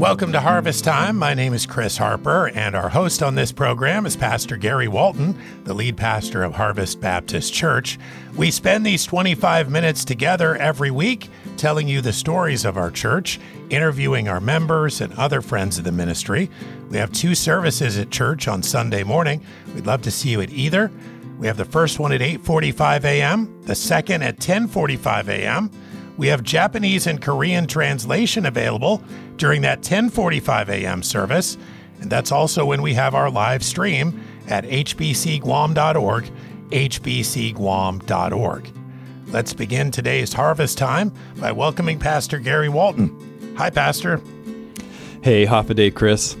Welcome to Harvest Time. My name is Chris Harper, and our host on this program is Pastor Gary Walton, the lead pastor of Harvest Baptist Church. We spend these 25 minutes together every week telling you the stories of our church, interviewing our members and other friends of the ministry. We have two services at church on Sunday morning. We'd love to see you at either. We have the first one at 8:45 a.m., the second at 10:45 a.m. We have Japanese and Korean translation available during that 10:45 a.m. service, and that's also when we have our live stream at hbcguam.org, hbcguam.org. Let's begin today's harvest time by welcoming Pastor Gary Walton. Hi, Pastor. Hey, Hafa adai, Chris.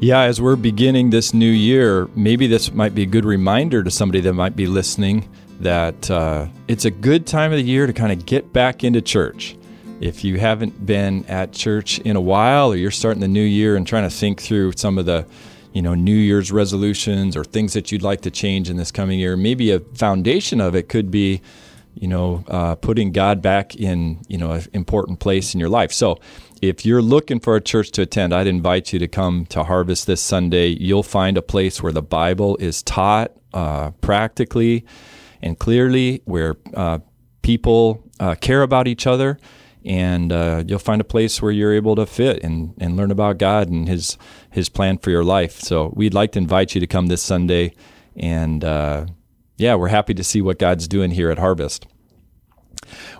Yeah, as we're beginning this new year, maybe this might be a good reminder to somebody that might be listening that uh, it's a good time of the year to kind of get back into church. If you haven't been at church in a while, or you're starting the new year and trying to think through some of the, you know, New Year's resolutions or things that you'd like to change in this coming year, maybe a foundation of it could be, you know, uh, putting God back in, you know, an important place in your life. So, if you're looking for a church to attend, I'd invite you to come to Harvest this Sunday. You'll find a place where the Bible is taught uh, practically and clearly, where uh, people uh, care about each other, and uh, you'll find a place where you're able to fit and, and learn about God and His His plan for your life. So we'd like to invite you to come this Sunday, and uh, yeah, we're happy to see what God's doing here at Harvest.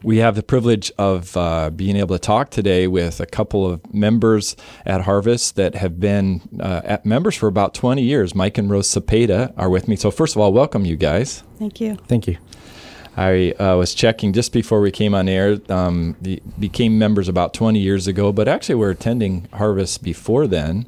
We have the privilege of uh, being able to talk today with a couple of members at Harvest that have been uh, members for about 20 years. Mike and Rose Cepeda are with me. So, first of all, welcome you guys. Thank you. Thank you. I uh, was checking just before we came on air. Um, became members about 20 years ago, but actually we're attending Harvest before then.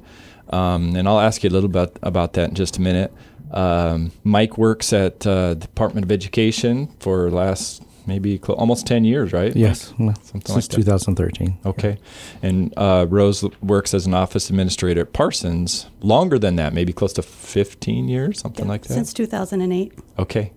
Um, and I'll ask you a little bit about that in just a minute. Um, Mike works at uh, Department of Education for last maybe cl- almost 10 years, right? Yes, something since like 2013. Okay. And uh, Rose works as an office administrator at Parsons longer than that, maybe close to 15 years, something yeah, like that. Since 2008. Okay.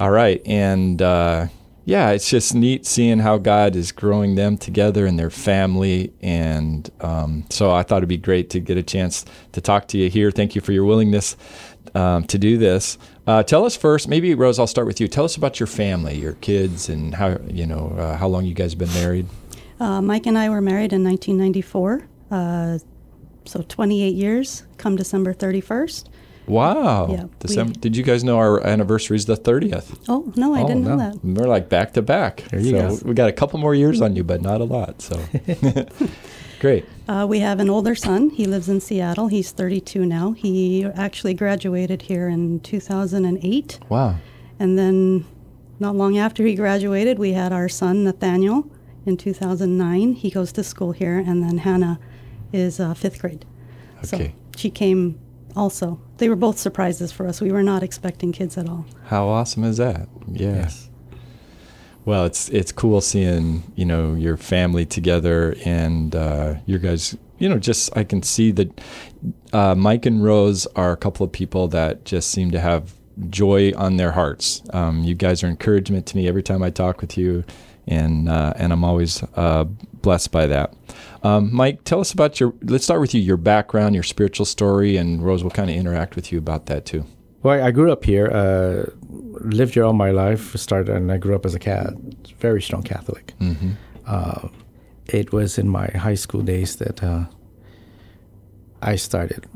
All right. And uh, yeah, it's just neat seeing how God is growing them together and their family. And um, so I thought it'd be great to get a chance to talk to you here. Thank you for your willingness um, to do this. Uh, tell us first, maybe Rose, I'll start with you. Tell us about your family, your kids, and how you know uh, how long you guys have been married. Uh, Mike and I were married in 1994, uh, so 28 years. Come December 31st. Wow. Yeah. December. We, did you guys know our anniversary is the 30th? Oh no, I oh, didn't no. know that. We're like back to back. There you so go. We got a couple more years on you, but not a lot. So. Great. Uh, we have an older son. He lives in Seattle. He's 32 now. He actually graduated here in 2008. Wow. And then, not long after he graduated, we had our son Nathaniel in 2009. He goes to school here, and then Hannah is uh, fifth grade. Okay. So she came also. They were both surprises for us. We were not expecting kids at all. How awesome is that? Yes. Well, it's it's cool seeing you know your family together and uh, your guys. You know, just I can see that uh, Mike and Rose are a couple of people that just seem to have joy on their hearts. Um, you guys are encouragement to me every time I talk with you, and uh, and I'm always uh, blessed by that. Um, Mike, tell us about your. Let's start with you. Your background, your spiritual story, and Rose will kind of interact with you about that too. Well, I grew up here. Uh, lived here all my life. Started and I grew up as a cat, very strong Catholic. Mm-hmm. Uh, it was in my high school days that uh, I started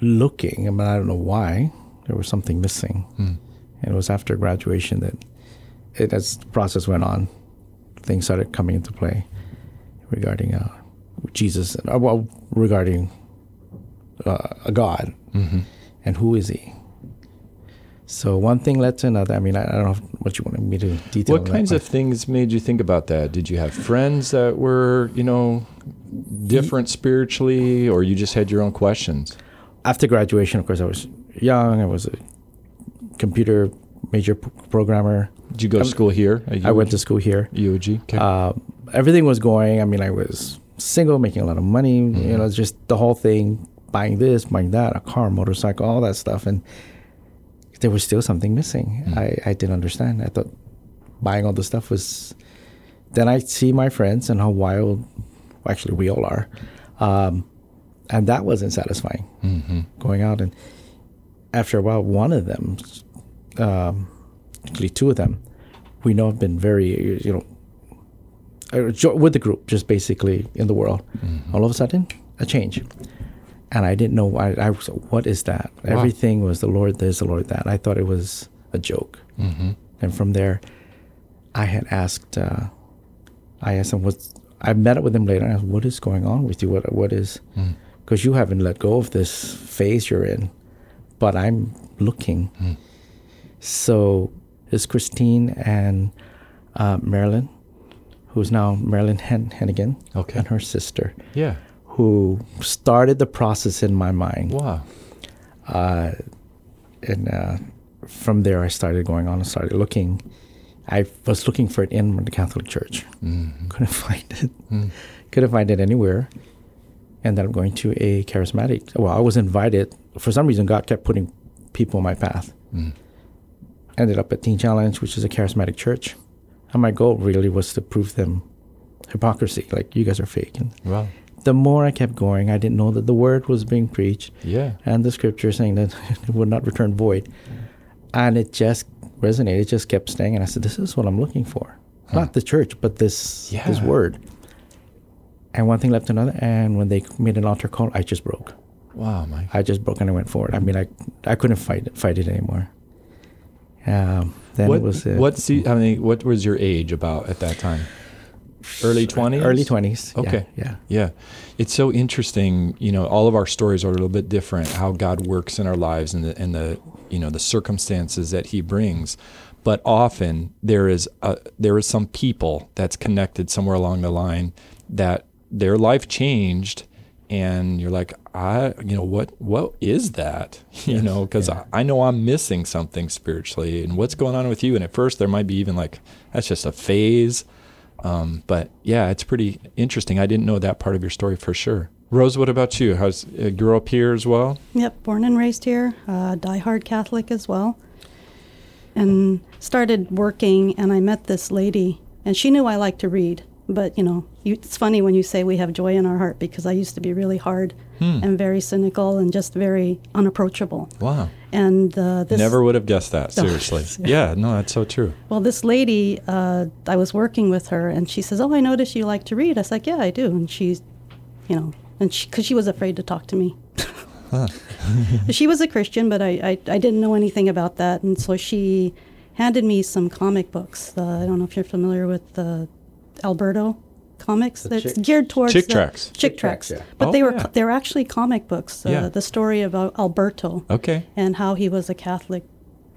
looking. I mean, I don't know why there was something missing, mm. and it was after graduation that it, as the process went on, things started coming into play regarding uh, Jesus, uh, well, regarding uh, a God, mm-hmm. and who is He so one thing led to another. I mean, I, I don't know what you want me to detail. What kinds of things made you think about that? Did you have friends that were, you know, different spiritually, or you just had your own questions? After graduation, of course, I was young. I was a computer major p- programmer. Did you go to school here? I went to school here. UOG. Okay. Uh, everything was going. I mean, I was single, making a lot of money. Mm-hmm. You know, just the whole thing, buying this, buying that, a car, motorcycle, all that stuff, and there was still something missing. Mm. I, I didn't understand. I thought buying all the stuff was. Then I see my friends and how wild, actually we all are, um, and that wasn't satisfying. Mm-hmm. Going out and after a while, one of them, um, actually two of them, we know have been very, you know, uh, with the group, just basically in the world. Mm-hmm. All of a sudden, a change. And I didn't know. I, I was, what is that? Wow. Everything was the Lord this, the Lord that. I thought it was a joke. Mm-hmm. And from there, I had asked, uh, I asked him, what's, I met up with him later. And I asked, what is going on with you? What, what is, Mm. because you haven't let go of this phase you're in, but I'm looking. Mm. So it's Christine and uh, Marilyn, who's now Marilyn Hen- Hennigan, Okay. and her sister, Yeah. Who started the process in my mind. Wow. Uh, and uh, from there, I started going on and started looking. I was looking for it in the Catholic Church. Mm-hmm. Couldn't find it. Mm. Couldn't find it anywhere. Ended up going to a charismatic. Well, I was invited. For some reason, God kept putting people in my path. Mm. Ended up at Teen Challenge, which is a charismatic church. And my goal really was to prove them hypocrisy. Like, you guys are fake. And Wow. The more I kept going, I didn't know that the word was being preached Yeah. and the scripture saying that it would not return void. And it just resonated. It just kept staying. And I said, this is what I'm looking for. Not the church, but this, this word. And one thing led to another. And when they made an altar call, I just broke. Wow, Mike. I just broke and I went forward. I mean, I, I couldn't fight it, fight it anymore. Um, then what, it was uh, what se- I mean, what was your age about at that time? Early 20s? Early 20s. yeah, Okay. Yeah. Yeah. It's so interesting, you know, all of our stories are a little bit different how God works in our lives and the and the you know the circumstances that he brings. But often there is a, there is some people that's connected somewhere along the line that their life changed and you're like, I you know what what is that? You Yes, know, cuz yeah. I, I know I'm missing something spiritually and what's going on with you and at first there might be even like that's just a phase. Um, but yeah, it's pretty interesting. I didn't know that part of your story for sure. Rose, what about you? How's uh, grew up here as well? Yep, born and raised here, uh, diehard Catholic as well. And started working, and I met this lady, and she knew I liked to read. But, you know, you, it's funny when you say we have joy in our heart because I used to be really hard Hmm. and very cynical and just very unapproachable. Wow, And uh, this never would have guessed that. Seriously, yeah. yeah, no, that's so true. Well, this lady, uh, I was working with her, and she says, "Oh, I noticed you like to read." I was like, "Yeah, I do." And she's, you know, and she because she was afraid to talk to me. she was a Christian, but I, I I didn't know anything about that, and so she handed me some comic books. Uh, I don't know if you're familiar with the Alberto comics. The That's Chick- geared towards Chick the- tracts. Chick Chick tracks. tracts, yeah. But Oh, they were yeah. they were actually comic books. Uh, Yeah. The story about Alberto Okay, and how he was a Catholic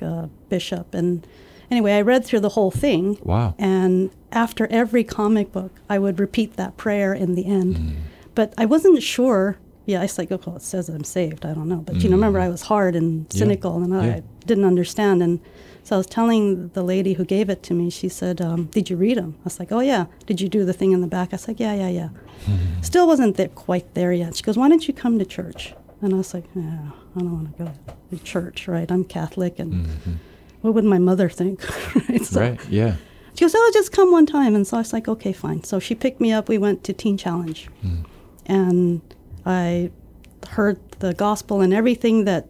uh, bishop. And anyway, I read through the whole thing. Wow. And after every comic book, I would repeat that prayer in the end. Mm. But I wasn't sure. Yeah, I was like, well, it says I'm saved. I don't know. But you know, mm. remember, I was hard and Yeah. cynical, and Yeah. I didn't understand. And so I was telling the lady who gave it to me. She said, um, "Did you read them?" I was like, "Oh yeah." Did you do the thing in the back? I was like, "Yeah, yeah, yeah." Hmm. Still wasn't there, quite there yet. She goes, "Why don't you come to church?" And I was like, "Yeah, I don't want to go to church, right? I'm Catholic, and mm-hmm. what would my mother think?" right? So right, yeah, She goes, "Oh, just come one time." And so I was like, "Okay, fine." So she picked me up. We went to Teen Challenge, hmm. and I heard the gospel and everything that,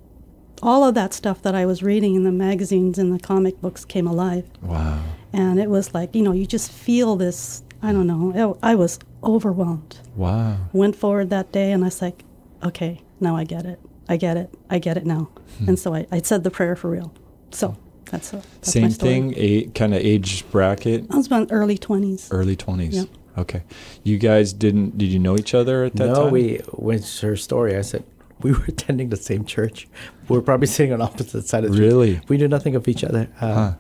all of that stuff that I was reading in the magazines and the comic books came alive. wow, And it was like, you know, you just feel this. I don't know. I I was overwhelmed. wow. Went forward that day, and I was like, okay, now I get it. I get it. I get it now. Hmm. And so I, I said the prayer for real. So that's, a, that's Same thing, a kind of age bracket, I was about early 20s. early twenties. Yep. Okay, you guys didn't? Did you know each other at that no, time? No, we when it's her story, I said we were attending the same church. We were probably sitting on opposite sides. of the Really? church. We knew nothing of each other. Uh, Huh.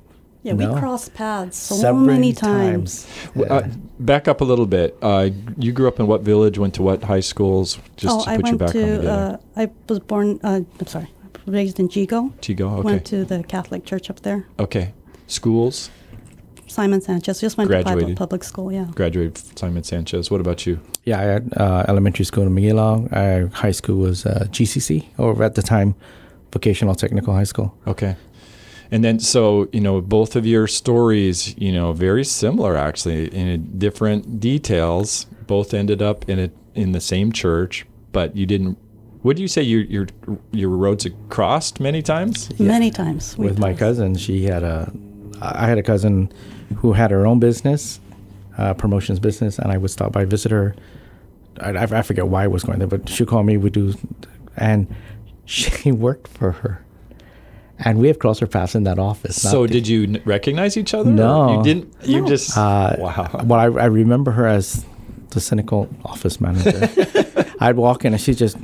Yeah, No. we crossed paths so several many times. W- Uh, back up a little bit. Uh, you grew up in what village? Went to what high schools? Just oh, to I put your went background to, together. uh, I was born, uh, I'm sorry, raised in Yigo. Yigo. Okay. Went to the Catholic church up there. okay. Schools. Simon Sanchez. Just went to Graduated. public, public school, yeah. Graduated Simon Sanchez. What about you? Yeah, I had uh, elementary school in Miguelong. Uh, high school was uh, GCC, or at the time, Vocational Technical High School. Okay. And then, so, you know, both of your stories, you know, very similar actually in different details, both ended up in a in the same church, but you didn't. Would you say your your your roads had crossed many times? Many times. we with my cousin. She had a, I had a cousin who had her own business, uh, promotions business, and I would stop by visit her. I, I forget why I was going there, but she called me. We do, and she worked for her, and we have crossed our paths in that office. So did you n- recognize each other? No. you didn't. You No. just Uh, wow. Well, I, I remember her as the cynical office manager. I'd walk in and she just,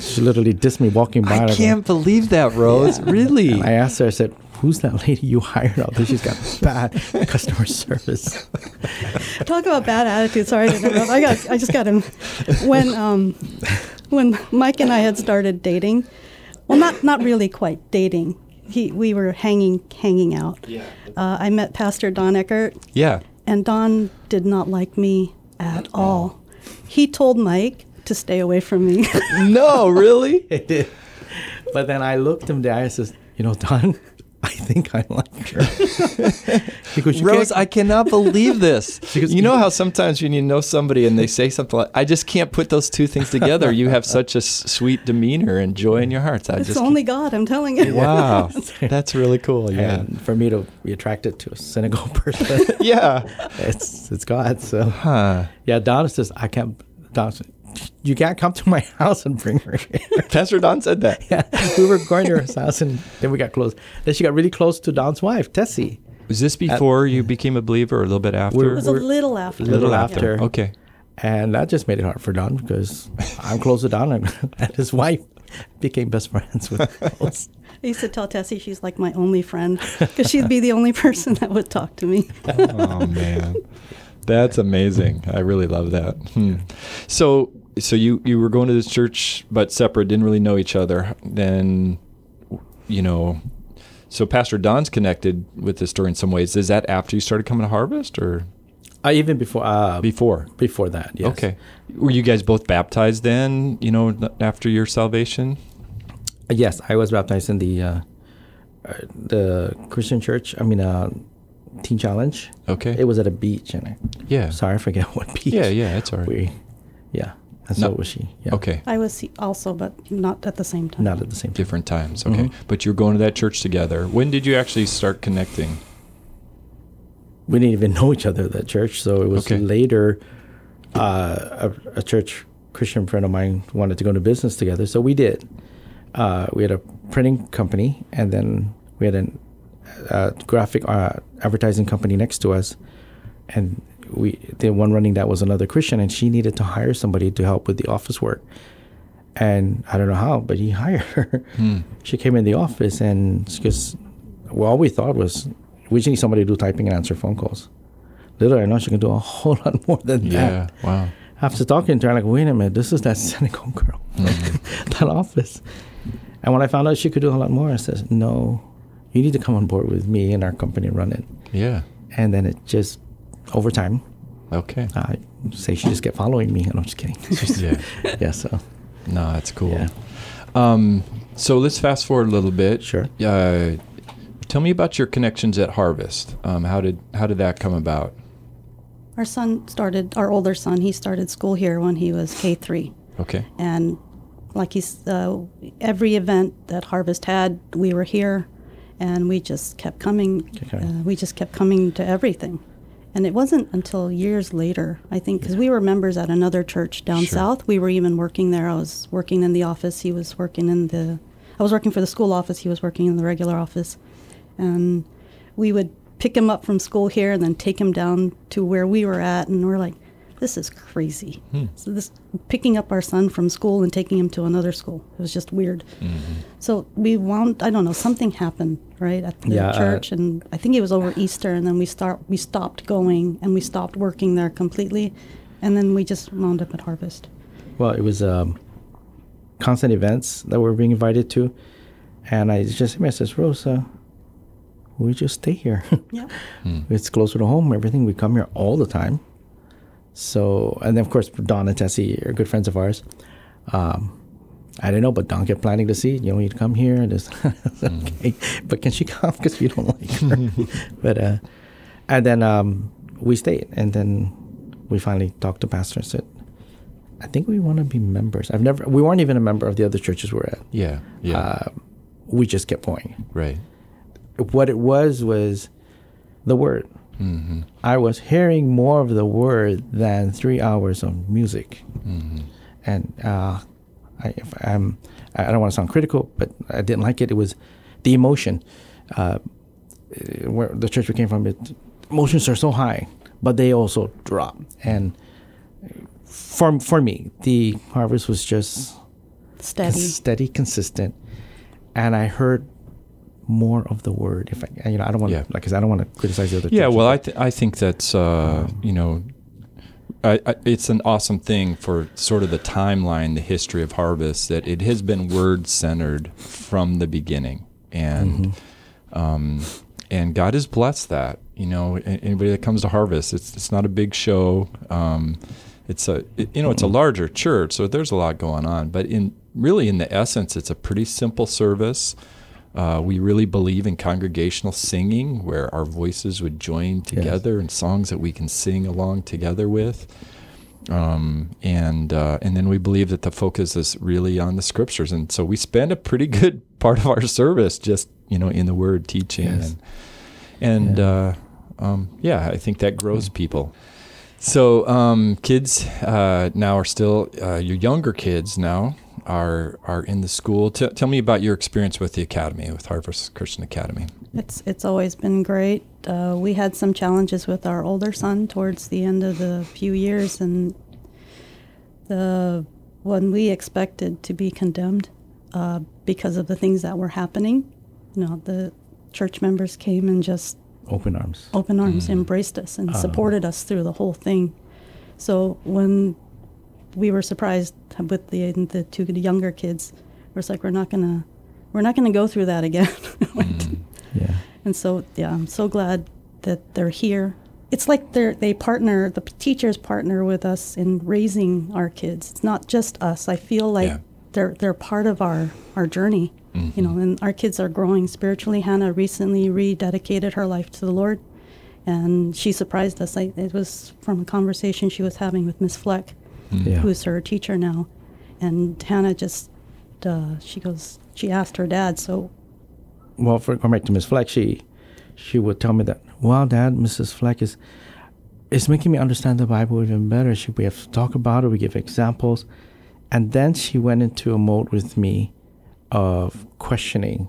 she literally dissed me walking by. I and I'd go- can't believe that, Rose. Really? I asked her, I said, who's that lady you hired out there? She's got bad customer service. Talk about bad attitude. Sorry to interrupt. I got. I just got him. When um, when Mike and I had started dating, well, not not really quite dating. He we were hanging hanging out. Yeah. Uh, I met Pastor Don Eckert, yeah. and Don did not like me at all. He told Mike to stay away from me. No, really? It did. But then I looked him in the eye and says, you know, Don, I think I like her. he goes, Rose, can't- I cannot believe this. Because- you know how sometimes when you know somebody and they say something like, I just can't put those two things together. You have such a s- sweet demeanor and joy in your hearts. I it's just only God. I'm telling you. Wow. That's really cool. Yeah. And for me to be attracted to a cynical person, Yeah. it's it's God. So Huh. yeah, Donna says I can't. Don, said, you can't come to my house and bring her here. Pastor Don said that. yeah, we were going to her house and then we got close. Then she got really close to Don's wife, Tessie. Was this before you became a believer or a little bit after? We're- It was a little after. A little Yeah. after. Okay. And that just made it hard for Don because I'm close to Don and, and his wife became best friends with Rose. I used to tell Tessie she's like my only friend because she'd be the only person that would talk to me. Oh man, that's amazing. I really love that. Hmm. So, so you you were going to this church but separate, didn't really know each other. Then, you know, so Pastor Don's connected with this story in some ways. Is that after you started coming to Harvest or Uh, even before uh, before? before that, yes. Okay. Were you guys both baptized then? You know, after your salvation? Yes, I was baptized in the uh, uh, the Christian church. I mean, uh, Teen Challenge. Okay. It was at a beach, and I, yeah. sorry, I forget what beach. Yeah, yeah, it's all right. We, yeah, and so No. was she. Yeah. Okay. I was also, but not at the same time. Not at the same time. Different times. Okay. Mhm. But you're going to that church together. When did you actually start connecting? We didn't even know each other at that church, so it was Okay. later. Uh, a, a church Christian friend of mine wanted to go into business together, so we did. Uh, we had a printing company, and then we had an uh, graphic uh, advertising company next to us, and we the one running that was another Christian, and she needed to hire somebody to help with the office work. And I don't know how, but he hired her. Hmm. She came in the office, and she goes, "Well, all we thought was we just need somebody to do typing and answer phone calls." Little I know she can do a whole lot more than Yeah. that. Yeah, wow. After talking to her, I'm like, wait a minute, this is that cynical girl, that office. And when I found out she could do a lot more, I said, no, you need to come on board with me and our company and run it. Yeah. And then it just, over time, Okay. I say she just kept following me. And I'm just kidding. yeah. yeah, so, No, that's cool. yeah. Um, so let's fast forward a little bit. Sure. Uh, tell me about your connections at Harvest. Um, how did how did that come about? Our son started, our older son, he started school here when he was K3. Okay. And like he's, uh, every event that Harvest had, we were here and we just kept coming. Okay. Uh, we just kept coming to everything. And it wasn't until years later, I think, because we were members at another church down Sure. south. We were even working there. I was working in the office. He was working in the, I was working for the school office. He was working in the regular office. And we would pick him up from school here and then take him down to where we were at. And we're like, this is crazy. Hmm. So this picking up our son from school and taking him to another school. It was just weird. Mm-hmm. So we wound. I don't know. Something happened right at the Yeah, uh, church, and I think it was over Easter, and then we start. We stopped going, and we stopped working there completely, and then we just wound up at Harvest. Well, it was um, constant events that we were being invited to. And I just, says, Rosa, we just stay here. Yeah. It's closer to home. Everything. We come here all the time. So, and then of course, Don and Tessie are good friends of ours. Um, I didn't know, but Don kept planning to see. You know, you'd come here and just okay. But can she come? Because we don't like her. but uh, and then um, we stayed, and then we finally talked to pastor and said, I think we want to be members. I've never. We weren't even a member of the other churches we're at. Yeah. Yeah. Uh, we just kept going. right. What it was was the word. Mm-hmm. I was hearing more of the word than three hours of music. Mm-hmm. And uh, I, if I'm, I don't want to sound critical, but I didn't like it. It was the emotion. Uh, where the church we came from, it, emotions are so high, but they also drop. And for for me, the harvest was just Steady. steady, consistent, and I heard more of the word. If I, you know, I don't want to, Yeah. like, 'cause I don't want to criticize the other. Yeah, well, I th- I think that's uh, you know, I, I, it's an awesome thing for sort of the timeline, the history of harvest that it has been word centered from the beginning, and um, and God has blessed that. You know, anybody that comes to harvest, it's it's not a big show. Um, it's a it, you know it's a larger church, so there's a lot going on. But in really in the essence, it's a pretty simple service. Uh, we really believe in congregational singing, where our voices would join together in songs that we can sing along together with. Um, and uh, and then we believe that the focus is really on the scriptures, and so we spend a pretty good part of our service just you know in the Word teaching, Yes. and and uh, um, yeah, I think that grows people. So um, kids uh, now are still uh, your younger kids now are are in the school. T- tell me about your experience with the academy, with Harvest Christian Academy. It's it's always been great. Uh, we had some challenges with our older son towards the end of the few years, and the when we expected to be condemned uh, because of the things that were happening, you know, the church members came and just open arms. open arms mm. embraced us and ah. supported us through the whole thing. So when we were surprised with the the two younger kids, it was like we're not gonna we're not gonna go through that again. Mm. Yeah. And so yeah, I'm so glad that they're here. It's like they're they partner the teachers partner with us in raising our kids. It's not just us. I feel like Yeah. they're they're part of our our journey. You know, and our kids are growing spiritually. Hannah recently rededicated her life to the Lord, and she surprised us. I, it was from a conversation she was having with Miss Fleck, Yeah. who's her teacher now, and Hannah just uh, she goes she asked her dad, so well, for going back to Miss Fleck, she she would tell me that, well, Dad, Mrs. Fleck is is making me understand the Bible even better. She, we have to talk about it. We give examples, and then she went into a mode with me of questioning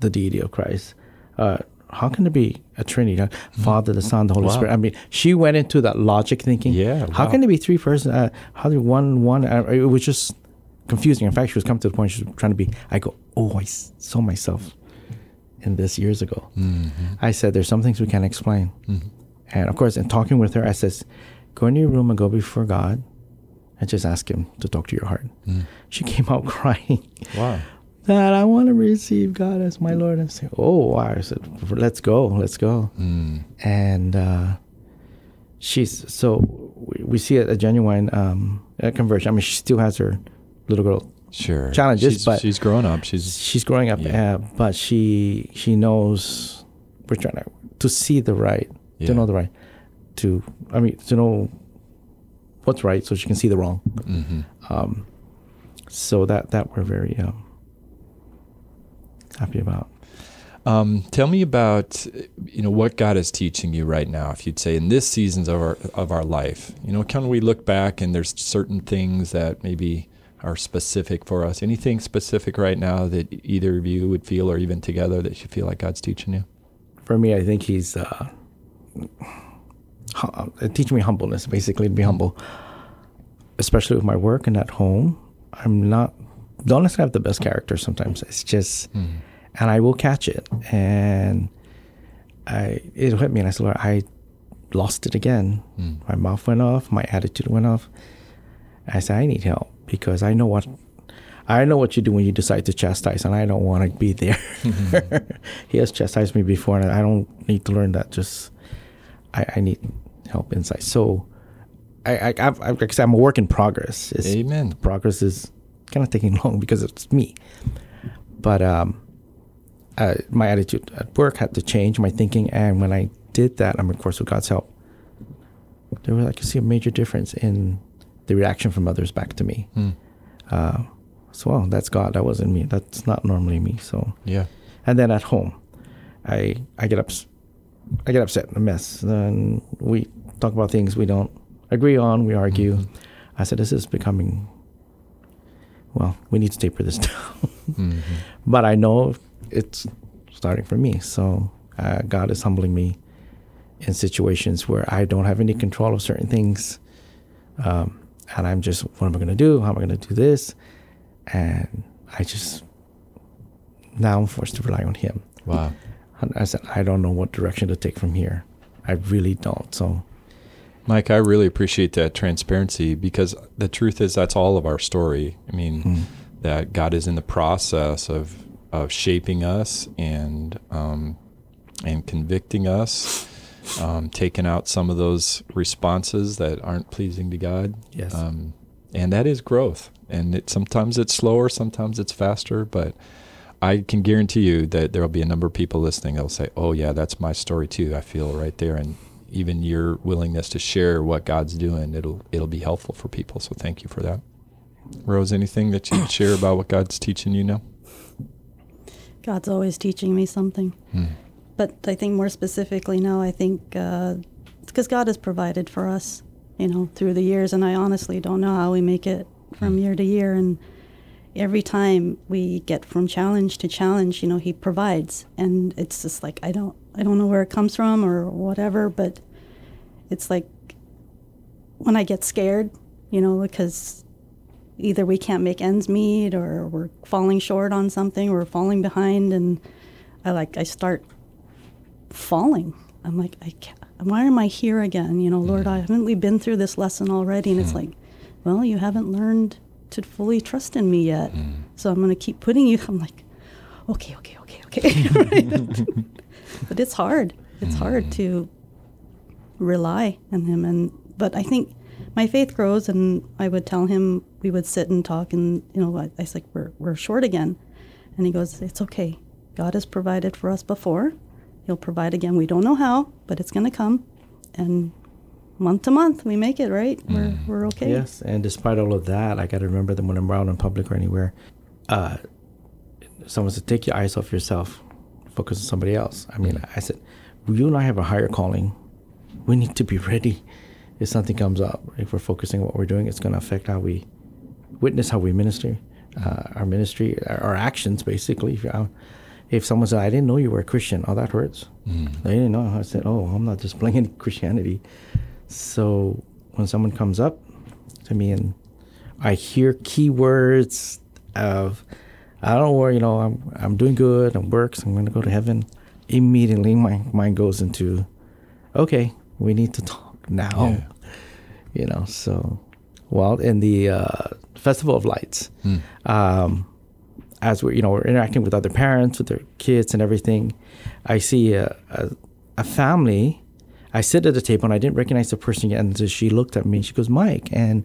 the deity of Christ. Uh, how can there be a Trinity, uh, Father, the Son, the Holy Wow. Spirit? I mean, she went into that logic thinking. Yeah, How wow. can there be three persons? Uh, how there one one? Uh, it was just confusing. In fact, she was coming to the point she was trying to be. I go, oh, I saw myself in this years ago. I said, there's some things we can't explain. And of course, in talking with her, I says, go into your room and go before God and just ask Him to talk to your heart. She came out crying. Wow. That I want to receive God as my Lord. And say, oh, wow. I said, let's go, let's go. And uh, she's so we, we see a, a genuine um, a conversion. I mean, she still has her little girl Sure. Challenges, she's, but- she's grown up. She's she's growing up, Yeah. uh, but she she knows we're trying to to see the right, Yeah. to know the right, to I mean to know what's right, so she can see the wrong. mhm. Um, so that that we're very um, happy about. Um, tell me about you know what God is teaching you right now. If you'd say in this seasons of our of our life, you know, can we look back and there's certain things that maybe are specific for us? Anything specific right now that either of you would feel, or even together, that you feel like God's teaching you? For me, I think he's uh, uh, teaching me humbleness, basically to be humble, especially with my work and at home. I'm not don't necessarily have the best character sometimes. It's just, and I will catch it, and I it hit me, and I said, Lord, I lost it again. My mouth went off, my attitude went off. I said, I need help because I know what I know what you do when you decide to chastise, and I don't want to be there. he has chastised me before, and I don't need to learn that. Just I, I need help inside. So I, I I've, like I I'm a work in progress. It's, Amen. Progress is kind of taking long because it's me. But um, uh, my attitude at work had to change, my thinking, and when I did that, I'm of course with God's help, there was I could see a major difference in the reaction from others back to me. Hmm. Uh, so, well, that's God. That wasn't me. That's not normally me. So, Yeah. and then at home, I I get ups, I get upset, a mess. Then we talk about things we don't agree on. We argue. I said, this is becoming. Well, we need to taper this down. Mhm. but I know it's starting from me. So uh, God is humbling me in situations where I don't have any control of certain things, um, and I'm just, what am I going to do? How am I going to do this? And I just now I'm forced to rely on Him. Wow. And I said, I don't know what direction to take from here. I really don't. So Mike, I really appreciate that transparency because the truth is that's all of our story. I mean, mm, that God is in the process of of shaping us and um, and convicting us, um, taking out some of those responses that aren't pleasing to God. yes, Um, and that is growth. And it, sometimes it's slower, sometimes it's faster, but I can guarantee you that there will be a number of people listening that'll say, "Oh yeah, that's my story too. I feel right there." And even your willingness to share what God's doing, it'll it'll be helpful for people. So thank you for that. Rose, anything that you'd share about what God's teaching you now? God's always teaching me something. Hmm. But I think more specifically now, I think uh, because God has provided for us, you know, through the years, and I honestly don't know how we make it from year to year. And every time we get from challenge to challenge, you know, He provides, and it's just like I don't, I don't know where it comes from or whatever, but it's like when I get scared, you know, because either we can't make ends meet or we're falling short on something or we're falling behind and I like I start falling. I'm like I can't, why am I here again? You know, Lord, I haven't we been through this lesson already? And it's like, well, you haven't learned to fully trust in me yet. So I'm going to keep putting you I'm like, okay, okay, okay, okay. but it's hard. It's mm-hmm. hard to rely on him and but I think my faith grows and I would tell him we would sit and talk and you know I, I was like we're, we're short again and he goes it's okay God has provided for us before he'll provide again we don't know how but it's going to come and month to month we make it right we're, we're okay yes. And despite all of that, I got to remember that when I'm out in public or anywhere, uh, someone said, take your eyes off yourself, focus on somebody else. I mean, I said, you and I have a higher calling. We need to be ready if something comes up. If we're focusing on what we're doing, it's going to affect how we witness, how we minister, uh, our ministry, our, our actions, basically. If, you're if someone said, I didn't know you were a Christian, oh, that hurts. They didn't know. I said, oh, I'm not displaying any Christianity. So when someone comes up to me and I hear keywords of, I don't worry, you know, I'm, I'm doing good, I'm works, I'm going to go to heaven. Immediately, my mind goes into, okay, we need to talk now. Yeah. You know, so, well, in the uh, Festival of Lights, um, as we're, you know, we're interacting with other parents, with their kids and everything, I see a, a, a family. I sit at the table and I didn't recognize the person yet. And so she looked at me and she goes, Mike. And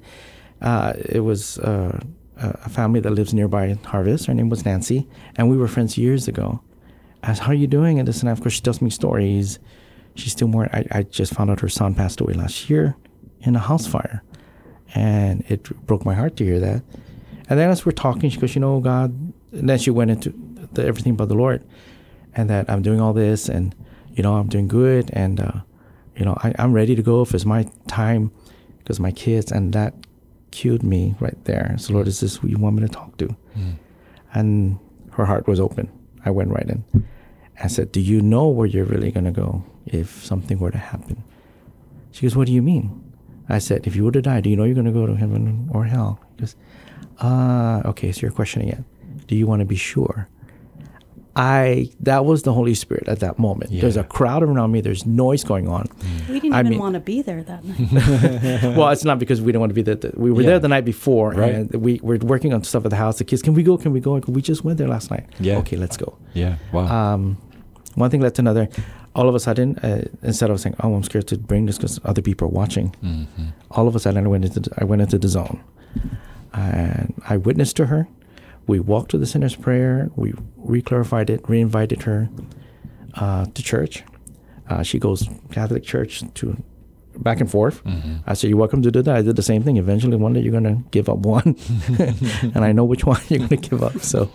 uh, it was uh, a family that lives nearby in Harvest. Her name was Nancy. And we were friends years ago. I asked, How are you doing? And this and that. Of course, she tells me stories. She's still more. I, I just found out her son passed away last year in a house fire. And it broke my heart to hear that. And then as we're talking, she goes, You know, God. And then she went into the, everything but the Lord. And that I'm doing all this and, you know, I'm doing good. And, uh, you know, I, I'm ready to go if it's my time because my kids. And that cued me right there. So, Lord, is this who you want me to talk to? And her heart was open. I went right in. I said, Do you know where you're really going to go if something were to happen? She goes, What do you mean? I said, If you were to die, do you know you're going to go to heaven or hell? He goes, uh, okay, so you're questioning it. Do you want to be sure? I that was the Holy Spirit at that moment. There's a crowd around me. There's noise going on. we didn't I even mean- want to be there that night well, it's not because we didn't want to be there. We were Yeah. there the night before, Right. and we were working on stuff at the house. The kids, can we go? Can we go? We just went there last night. Yeah. Okay, let's go. Yeah. Wow. Um, one thing led to another. All of a sudden, uh, instead of saying, "Oh, I'm scared to bring this because other people are watching," Mhm. all of a sudden I went into the, I went into the zone, and I witnessed to her. We walked to the sinner's prayer. We re-clarified it, re-invited her uh, to church. Uh, she goes Catholic church to back and forth. I said, "You're welcome to do that." I did the same thing. Eventually, one day you're gonna give up one, and I know which one you're gonna give up. So,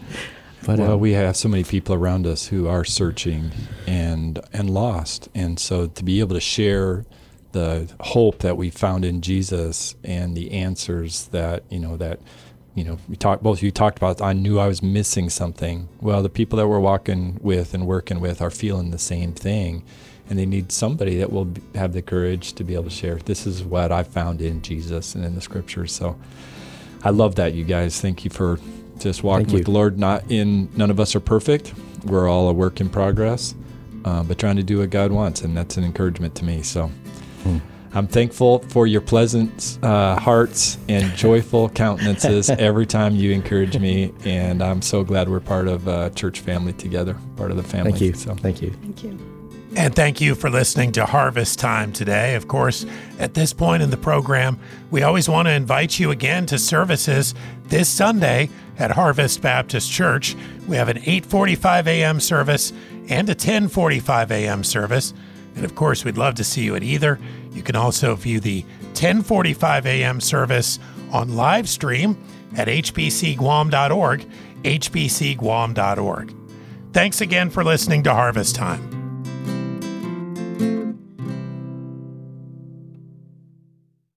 but well, uh, we have so many people around us who are searching and and lost, and so to be able to share the hope that we found in Jesus and the answers that you know that you know we talked both of you talked about I knew I was missing something. Well, the people that we're walking with and working with are feeling the same thing, and they need somebody that will have the courage to be able to share. This is what I found in Jesus and in the Scriptures. So. I love that, you guys. Thank you for just walking Thank with you. the Lord. Not in none of us are perfect. We're all a work in progress, uh, but trying to do what God wants, and that's an encouragement to me. So. Hmm. I'm thankful for your pleasant uh, hearts and joyful countenances every time you encourage me, and I'm so glad we're part of a church family together, part of the family. thank you, So, thank you. Thank you. And thank you for listening to Harvest Time today. Of course, at this point in the program, we always want to invite you again to services this Sunday at Harvest Baptist Church. We have an 8:45 a.m. service and a 10:45 a.m. service. And of course, we'd love to see you at either. You can also view the 10:45 a.m. service on live stream at hbcguam.org, hbcguam.org. Thanks again for listening to Harvest Time.